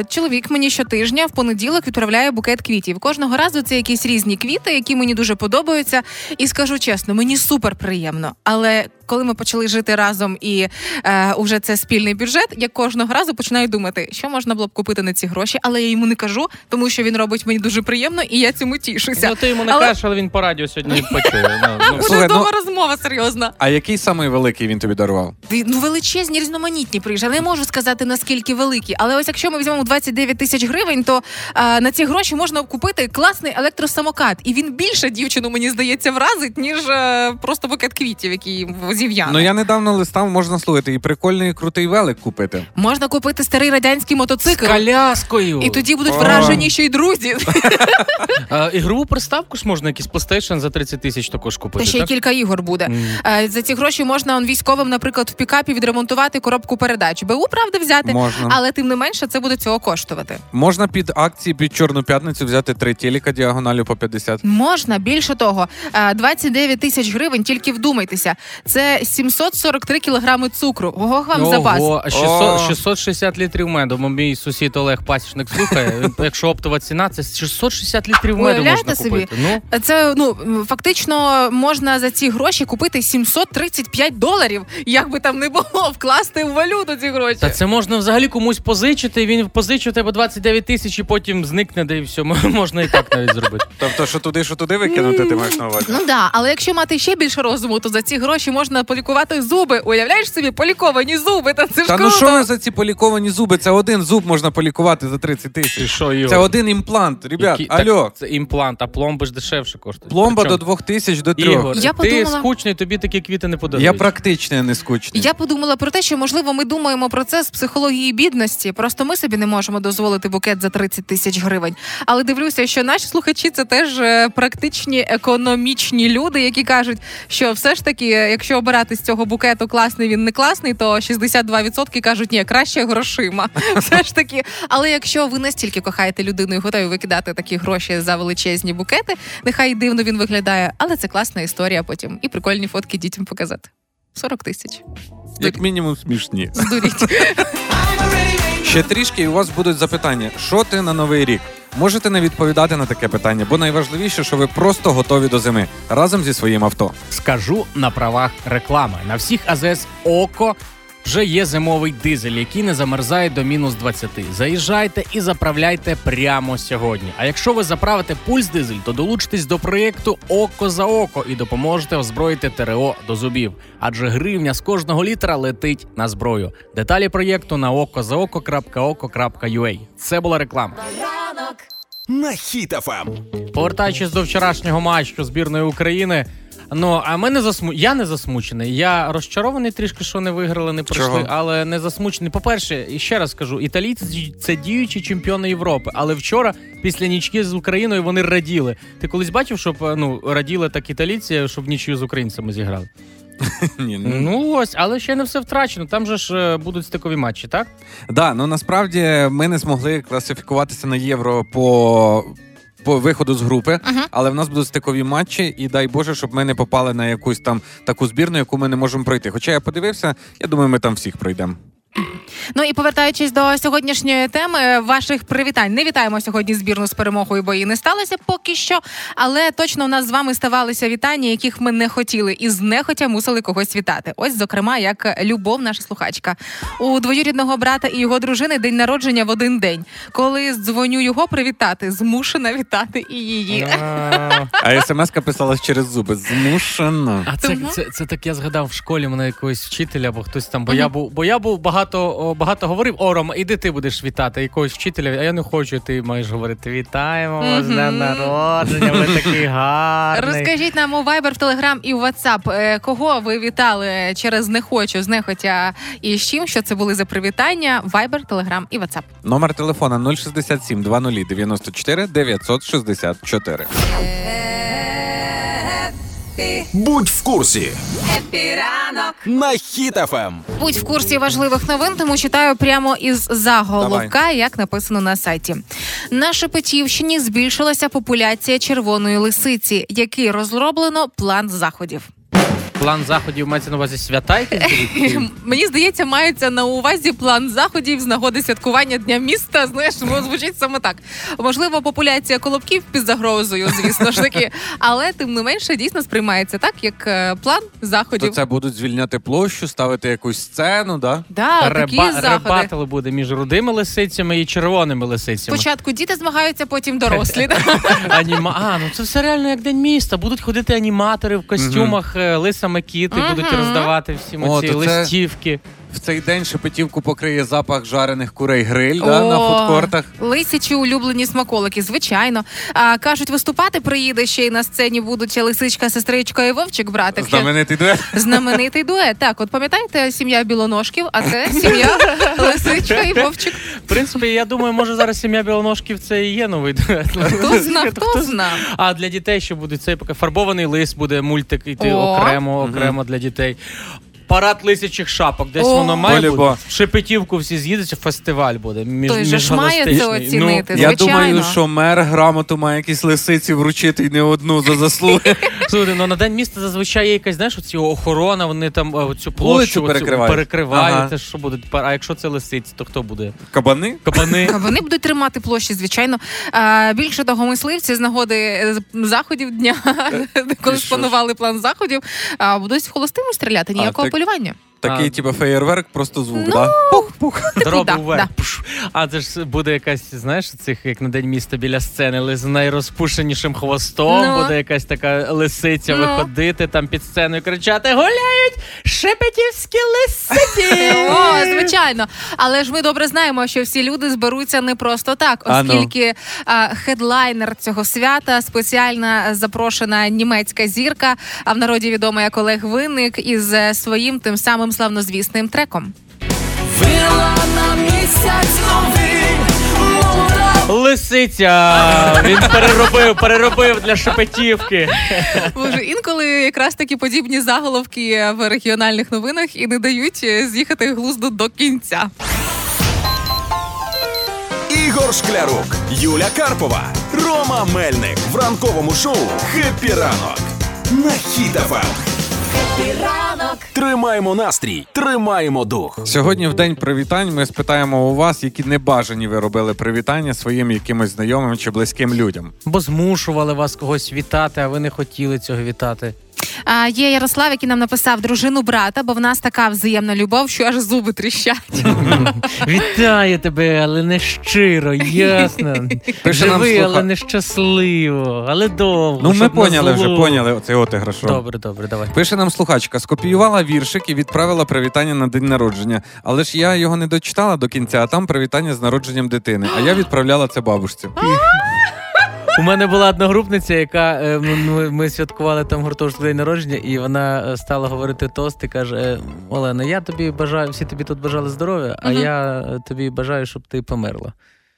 Е, чоловік мені щотижня в понеділок відправляє букет квітів. Кожного разу це якісь різні квіти, які мені дуже подобаються. І скажу чесно, мені супер приємно. Але коли ми почали жити разом і е, уже це спільний бюджет, я кожного разу починаю думати, що можна було б купити на ці гроші, але я йому не кажу, тому що він робить мені дуже приємно, і я цьому тішуся. Ну, ти йому не Але- кажеш, але він по радіо сьогодні почує. Ну, ну, Буде Слухай, ну- розмова серйозна. А який самий великий він тобі дарував? Ну, величезні, різноманітні приїжджали. Не можу сказати наскільки великі. Але ось якщо ми візьмемо 29 тисяч гривень, то а, на ці гроші можна купити класний електросамокат. І він більше дівчину, мені здається, вразить, ніж е, просто букет квітів, який зів'яне. Ну я недавно листав, можна слухати, і прикольний крутий велик купити. Можна купити старий радянський мотоцикл. З коляскою. І тоді будуть вражені ще й друзі. А, ігрову приставку ж можна якийсь PlayStation за 30 тисяч також купити. Та ще й так? кілька ігор буде. Е, За ці гроші можна он, військовим, наприклад, в пікапі відремонтувати коробку передач. БУ, правда, взяти, Можна. але тим не менше це буде цього коштувати. Можна під акції під Чорну п'ятницю взяти три телека діагоналю по 50. Можна більше того, е, 29 тисяч гривень. Тільки вдумайтеся. Це 743 кілограми цукру. Ого, вам запас. Ого, а 600, 660 літрів меду. Бо Мій сусід Олег Пасічник слухає. Якщо оптова ціна, це 660 літрів меду Уявляєте можна собі? Ну, Це ну фактично можна за ці гроші купити 735 доларів. Як би там не було, вкласти в валюту ці гроші. та це можна взагалі комусь позичити. Він позичив тебе 29 тисяч і потім зникне, де і все. Можна і так навіть зробити. Тобто, що туди, що туди викинути, ти маєш на увазі. Ну да, але якщо мати ще більше розуму, то за ці гроші можна полікувати зуби. Уявляєш собі, поліковані зуби, та це ж Та круто. ну що ви за ці поліковані зуби? Це один зуб можна полікувати за 30 Ти тисяч. що, Ігор? Це один імплант. Ребят, Які- так, алло. Це імплант, а пломби ж дешевше коштують. Пломба Причому- до 2 тисяч до 3. Ігор, Я ти подумала- скучний, тобі такі квіти не подарують. Я практичний, а не скучний. Я подумала про те, що можливо ми думаємо про це з психології бідності. Просто ми собі не можемо дозволити букет за 30 тисяч гривень. Але дивлюся, що наші слухачі це теж е, практичні економічні люди, які кажуть, що все ж таки, е, якщо обирати з цього букету класний, він не класний, то 62% кажуть, ні, краще грошима. Все ж таки. Але якщо ви настільки кохаєте людину і готові викидати такі гроші за величезні букети, нехай дивно він виглядає, але це класна історія потім і прикольні фотки дітям показати. 40 тисяч. Як мінімум смішні. Здуріть. Ще трішки і у вас будуть запитання: що ти на новий рік? Можете не відповідати на таке питання, бо найважливіше, що ви просто готові до зими разом зі своїм авто. Скажу на правах реклами. На всіх АЗС ОКО вже є зимовий дизель, який не замерзає до мінус 20. Заїжджайте і заправляйте прямо сьогодні. А якщо ви заправите пульс дизель, то долучитесь до проєкту Око за око і допоможете озброїти ТРО до зубів. Адже гривня з кожного літра летить на зброю. Деталі проєкту на okozaoko.oko.ua. Це була реклама. На Ем. хітафам. Повертаючись до вчорашнього матчу збірної України. Ну а ми не засму... Я не засмучений. Я розчарований трішки, що не виграли, не пройшли, Чого? але не засмучений. По-перше, ще раз кажу, італійці це діючі чемпіони Європи. Але вчора, після нічки з Україною, вони раділи. Ти колись бачив, щоб ну раділи так італійці, щоб нічию з українцями зіграли? Ні, ну, Ну ось, але ще не все втрачено. Там же ж е, будуть стикові матчі, так? да, ну насправді ми не змогли класифікуватися на євро по. По виходу з групи, Мгм. але в нас будуть стикові матчі, і дай Боже, щоб ми не попали на якусь там таку збірну, яку ми не можемо пройти. Хоча я подивився, я думаю, ми там всіх пройдемо. Ну і повертаючись до сьогоднішньої теми, ваших привітань. Не вітаємо сьогодні збірну з перемогою, бо її не сталося поки що. Але точно у нас з вами ставалися вітання, яких ми не хотіли, і знехотя мусили когось вітати. Ось, зокрема, як любов, наша слухачка. У двоюрідного брата і його дружини день народження в один день. Коли дзвоню його привітати, змушена вітати і її. А смс-ка писалась через зуби. Змушено. А це, це, це так я згадав в школі мене якогось вчителя, або хтось там, бо я був, бо я був багато, о, багато говорив, о, Рома, іди ти будеш вітати якогось вчителя, а я не хочу, ти маєш говорити. Вітаємо вас з днем народження, ви такий гарний. Розкажіть нам у Viber, в Telegram і у WhatsApp, е, кого ви вітали через не хочу, знехотя і з чим, що це були за привітання. Viber, Telegram і WhatsApp. Номер телефона 067 20 94 964. Будь в курсі. На Хіт-ФМ. Будь в курсі важливих новин, тому читаю прямо із заголовка, як написано на сайті. На Шепетівщині збільшилася популяція червоної лисиці, який розроблено план заходів. План заходів мається на увазі свята якісь? Мені здається, мається на увазі план заходів з нагоди святкування дня міста. Знаєш, звучить саме так. Можливо, популяція колобків під загрозою, звісно ж таки, але тим не менше дійсно сприймається так, як е, план То заходів. це будуть звільняти площу, ставити якусь сцену, да? Да, такі Реба- заходи. Ребатили буде між рудими лисицями і червоними лисицями. Спочатку діти змагаються, потім дорослі. Аніма... А, ну це все реально як день міста. Будуть ходити аніматори в костюмах, е, лисами кіти, будуть роздавати всім О, оці то це- листівки. В цей день шепетівку покриє запах жарених курей гриль да, на фудкортах. Лисячі улюблені смаколики, звичайно. А, кажуть, виступати приїде ще й на сцені будуть лисичка, сестричка і вовчик братик. Знаменитий дует. Знаменитий дует. Так, от пам'ятаєте, сім'я білоножків, а це сім'я лисичка і вовчик. В принципі, я думаю, може зараз сім'я білоножків це і є новий дует. Хто знав, хто знав. А для дітей ще буде цей поки фарбований лист, буде мультик іти О. окремо, окремо для дітей. Парад лисячих шапок, десь О. воно має бути. В Шепетівку всі з'їдуться, фестиваль буде. Між, Той же ж має це міжгалактичний. Ну, оцінити. Я Звичайно. думаю, що мер грамоту має якісь лисиці вручити і не одну за заслуги. Слухайте, ну на день міста зазвичай є якась, знаєш, оці охорона, вони там е, цю площу Вулицю оцю перекривають. перекривають. Ага. Що буде тепер. А якщо це лисиці, то хто буде? Кабани? Кабани. Вони будуть тримати площі, звичайно. А, більше того, мисливці з нагоди е, заходів дня, коли І що ж? спланували план заходів, будуть холостими стріляти, ніякого так- полювання. Такий, типу, феєрверк, просто звук, Ну, да? Пух, пух-пух. Да, вверх. да. А це ж буде якась, знаєш, цих як на день міста біля сцени, але з найрозпушенішим хвостом Ну. буде якась така лисиця Ну. виходити там під сценою кричати: Гуляють шепетівські лисиці! О, звичайно. Але ж ми добре знаємо, що всі люди зберуться не просто так, ну. оскільки а, хедлайнер цього свята спеціальна запрошена німецька зірка, а в народі відома як Олег Винник із е, своїм тим самим славнозвісним треком. Лисиця! Він переробив, переробив для шепетівки. Боже, інколи якраз такі подібні заголовки в регіональних новинах і не дають е, з'їхати глузду до кінця. Ігор Шклярук, Юля Карпова, Рома Мельник в ранковому шоу «Хеппі ранок» на Хіт-ФМ. Тримаємо настрій, тримаємо дух. Сьогодні в день привітань ми спитаємо у вас, які небажані ви робили привітання своїм якимось знайомим чи близьким людям. Бо змушували вас когось вітати, а ви не хотіли цього вітати. А, є Ярослав, який нам написав дружину брата, бо в нас така взаємна любов, що аж зуби тріщать. Вітаю тебе, але не щиро, ясно. Пише нам Живи, слуха- але не щасливо, але довго. Ну, ми щоб поняли вже, зло. поняли оцей отиграш. Добре, добре, давай. Пише нам слухачка, скопіювала віршик і відправила привітання на день народження. Але ж я його не дочитала до кінця, а там привітання з народженням дитини. А я відправляла це бабушці. У мене була одногрупниця, яка е, ми, ми святкували там гуртожитку день народження, і вона е, стала говорити тост і каже: Олена, я тобі бажаю, всі тобі тут бажали здоров'я, а Мгм. я е, тобі бажаю, щоб ти померла.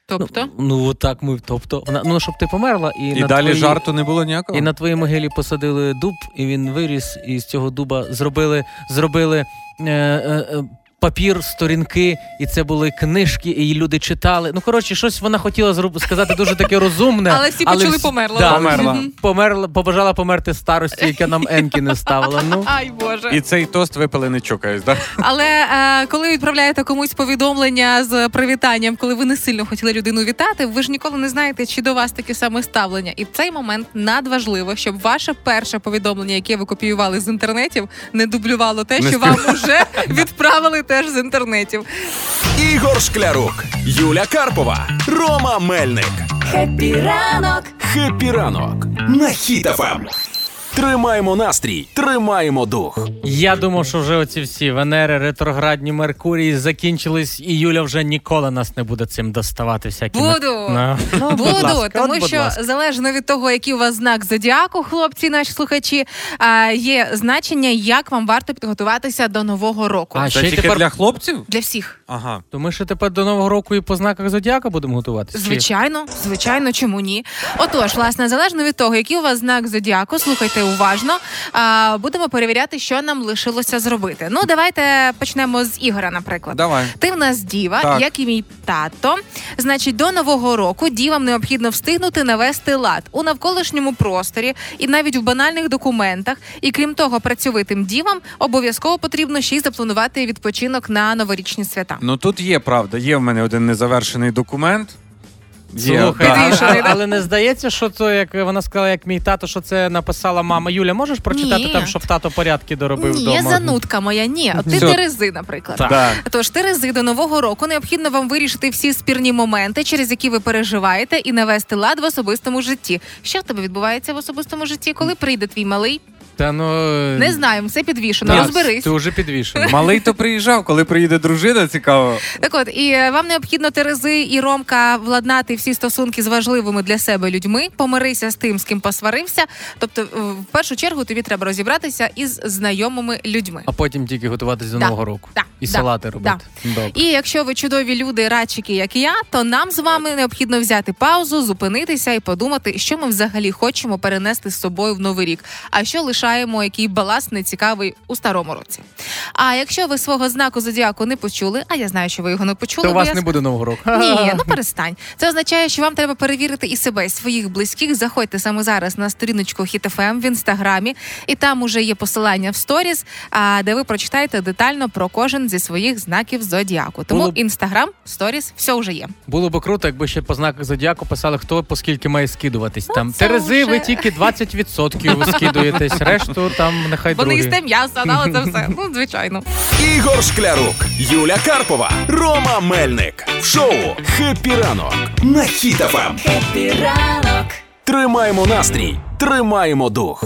Тобто, Ну, ну отак ми, тобто, вона, ну щоб ти померла, і, І на далі твоїй- жарту не було ніякого. І на твоїй могилі посадили дуб, і він виріс, і з цього дуба зробили, зробили е, е, е, папір, сторінки, і це були книжки, і люди читали. Ну, коротше, щось вона хотіла зроб... сказати дуже таке розумне. Але всі почули померла. Да, Померла. Померла. Побажала померти старості, яка нам енки не ставила. Ну. ай Боже. І цей тост випили не чокаясь, так? Але е, коли відправляєте комусь повідомлення з привітанням, коли ви не сильно хотіли людину вітати, ви ж ніколи не знаєте, чи до вас таке саме ставлення. І в цей момент надважливо, щоб ваше перше повідомлення, яке ви копіювали з інтернетів, не дублювало те, Не що вам уже відправили теж з інтернетів. Ігор Шклярук, Юля Карпова, Рома Мельник. Хеппі ранок! «Хеппі ранок» на Хіт-ФМ. Тримаємо настрій, тримаємо дух. Я думав, що вже оці всі Венери, ретроградні Меркурії закінчились, і Юля вже ніколи нас не буде цим доставати. Всякими... Буду. Ну, ну, будь ласка, тому от, будь що ласка. залежно від того, який у вас знак зодіаку, хлопці, наші слухачі, а, є значення, як вам варто підготуватися до нового року. А ще тільки тепер для хлопців? Для всіх. Ага. То ми ще тепер до нового року і по знаках зодіака будемо готуватися. Чи- Звичайно, звичайно, чому ні? Отож, власне, залежно від того, який у вас знак зодіаку, слухайте уважно. А, будемо перевіряти, що нам лишилося зробити. Ну, давайте почнемо з Ігора, наприклад. Давай. Ти в нас діва, Так. як і мій тато. Значить, до нового року дівам необхідно встигнути навести лад у навколишньому просторі і навіть в банальних документах. І крім того, працьовитим дівам обов'язково потрібно ще й запланувати відпочинок на новорічні свята. Ну тут є правда, є в мене один незавершений документ. Є, Слухай, да. але, але, не здається, що то, як вона сказала, як мій тато, що це написала мама. Юля, можеш прочитати Ні. там, щоб тато порядки доробив Ні, вдома? занудка моя, ні. От ти Всьо. Терези, наприклад. Так. Тож Терези до нового року необхідно вам вирішити всі спірні моменти, через які ви переживаєте, і навести лад в особистому житті. Що в тебе відбувається в особистому житті? Коли прийде твій малий? Та ну Не знаємо, все підвішено. Ні, Розберись. Ти вже підвішений. Малий то приїжджав, коли приїде дружина, цікаво. Так от, і е, вам необхідно Терези і Ромка владнати всі стосунки з важливими для себе людьми. Помирися з тим, з ким посварився. Тобто, е, в першу чергу тобі треба розібратися із знайомими людьми. А потім тільки готуватись до Да. нового року. Да. І Да. салати робити. Добре. І якщо ви чудові люди, радчики, як і я, то нам з вами необхідно взяти паузу, зупинитися і подумати, що ми взагалі хочемо перенести з собою в новий рік, а що лишаємо, який баласт нецікавий у старому році. А якщо ви свого знаку зодіаку не почули, а я знаю, що ви його не почули, То у вас я не буде нового року. ні, ну перестань. Це означає, що вам треба перевірити і себе, і своїх близьких. Заходьте саме зараз на сторіночку HitFM в інстаграмі, і там уже є посилання в сторіс, де ви прочитаєте детально про кожен зі своїх знаків зодіаку. Тому Було інстаграм, сторіс, все вже є. Було б круто, якби ще по знаках зодіаку писали, хто по скільки має скидуватись. Там це Терези, ви тільки 20% скидуєтесь, решту там нехай Бо не другі. їсте м'ясо, але це все. Ну, звичайно. Ігор Шклярук, Юля Карпова, Рома Мельник. В шоу «Хеппі ранок» на Хіт-ФМ. Хеппі ранок. Тримаємо настрій, тримаємо дух.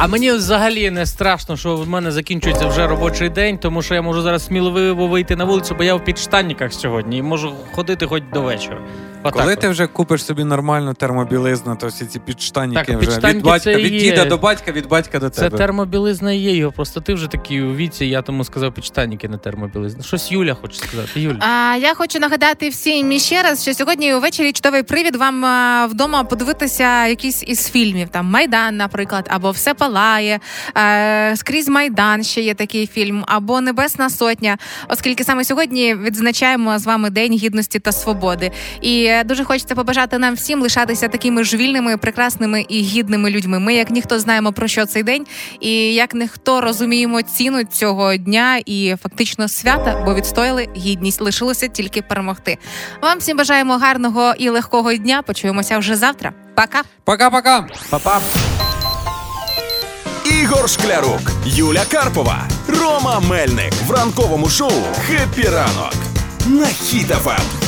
А мені взагалі не страшно, що в мене закінчується вже робочий день, тому що я можу зараз сміливо вийти на вулицю, бо я в підштанниках сьогодні і можу ходити хоч до вечора. Отак Коли от. ти вже купиш собі нормальну термобілизну, то всі ці підштанники Так, вже від батька, від є. діда до батька, від батька до Це тебе. термобілизна є його. Просто ти вже такий у віці, я тому сказав підштанники на термобілизну. Щось Юля хоче сказати. Юля. А я хочу нагадати всім ще раз, що сьогодні увечері чудовий привід вам а, вдома подивитися якийсь із фільмів. Там Майдан, наприклад, або Все палає, е, скрізь Майдан ще є такий фільм, або Небесна Сотня, оскільки саме сьогодні відзначаємо з вами День гідності та свободи. І дуже хочеться побажати нам всім лишатися такими ж вільними, прекрасними і гідними людьми. Ми, як ніхто, знаємо про що цей день, і як ніхто розуміємо ціну цього дня і фактично свята, бо відстояли гідність. Лишилося тільки перемогти. Вам всім бажаємо гарного і легкого дня. Почуємося вже завтра. Пока. Пока-пока! Па-па. Ігор Шклярук, Юля Карпова, Рома Мельник в ранковому шоу «Хеппі ранок» на Хіт-ФМ.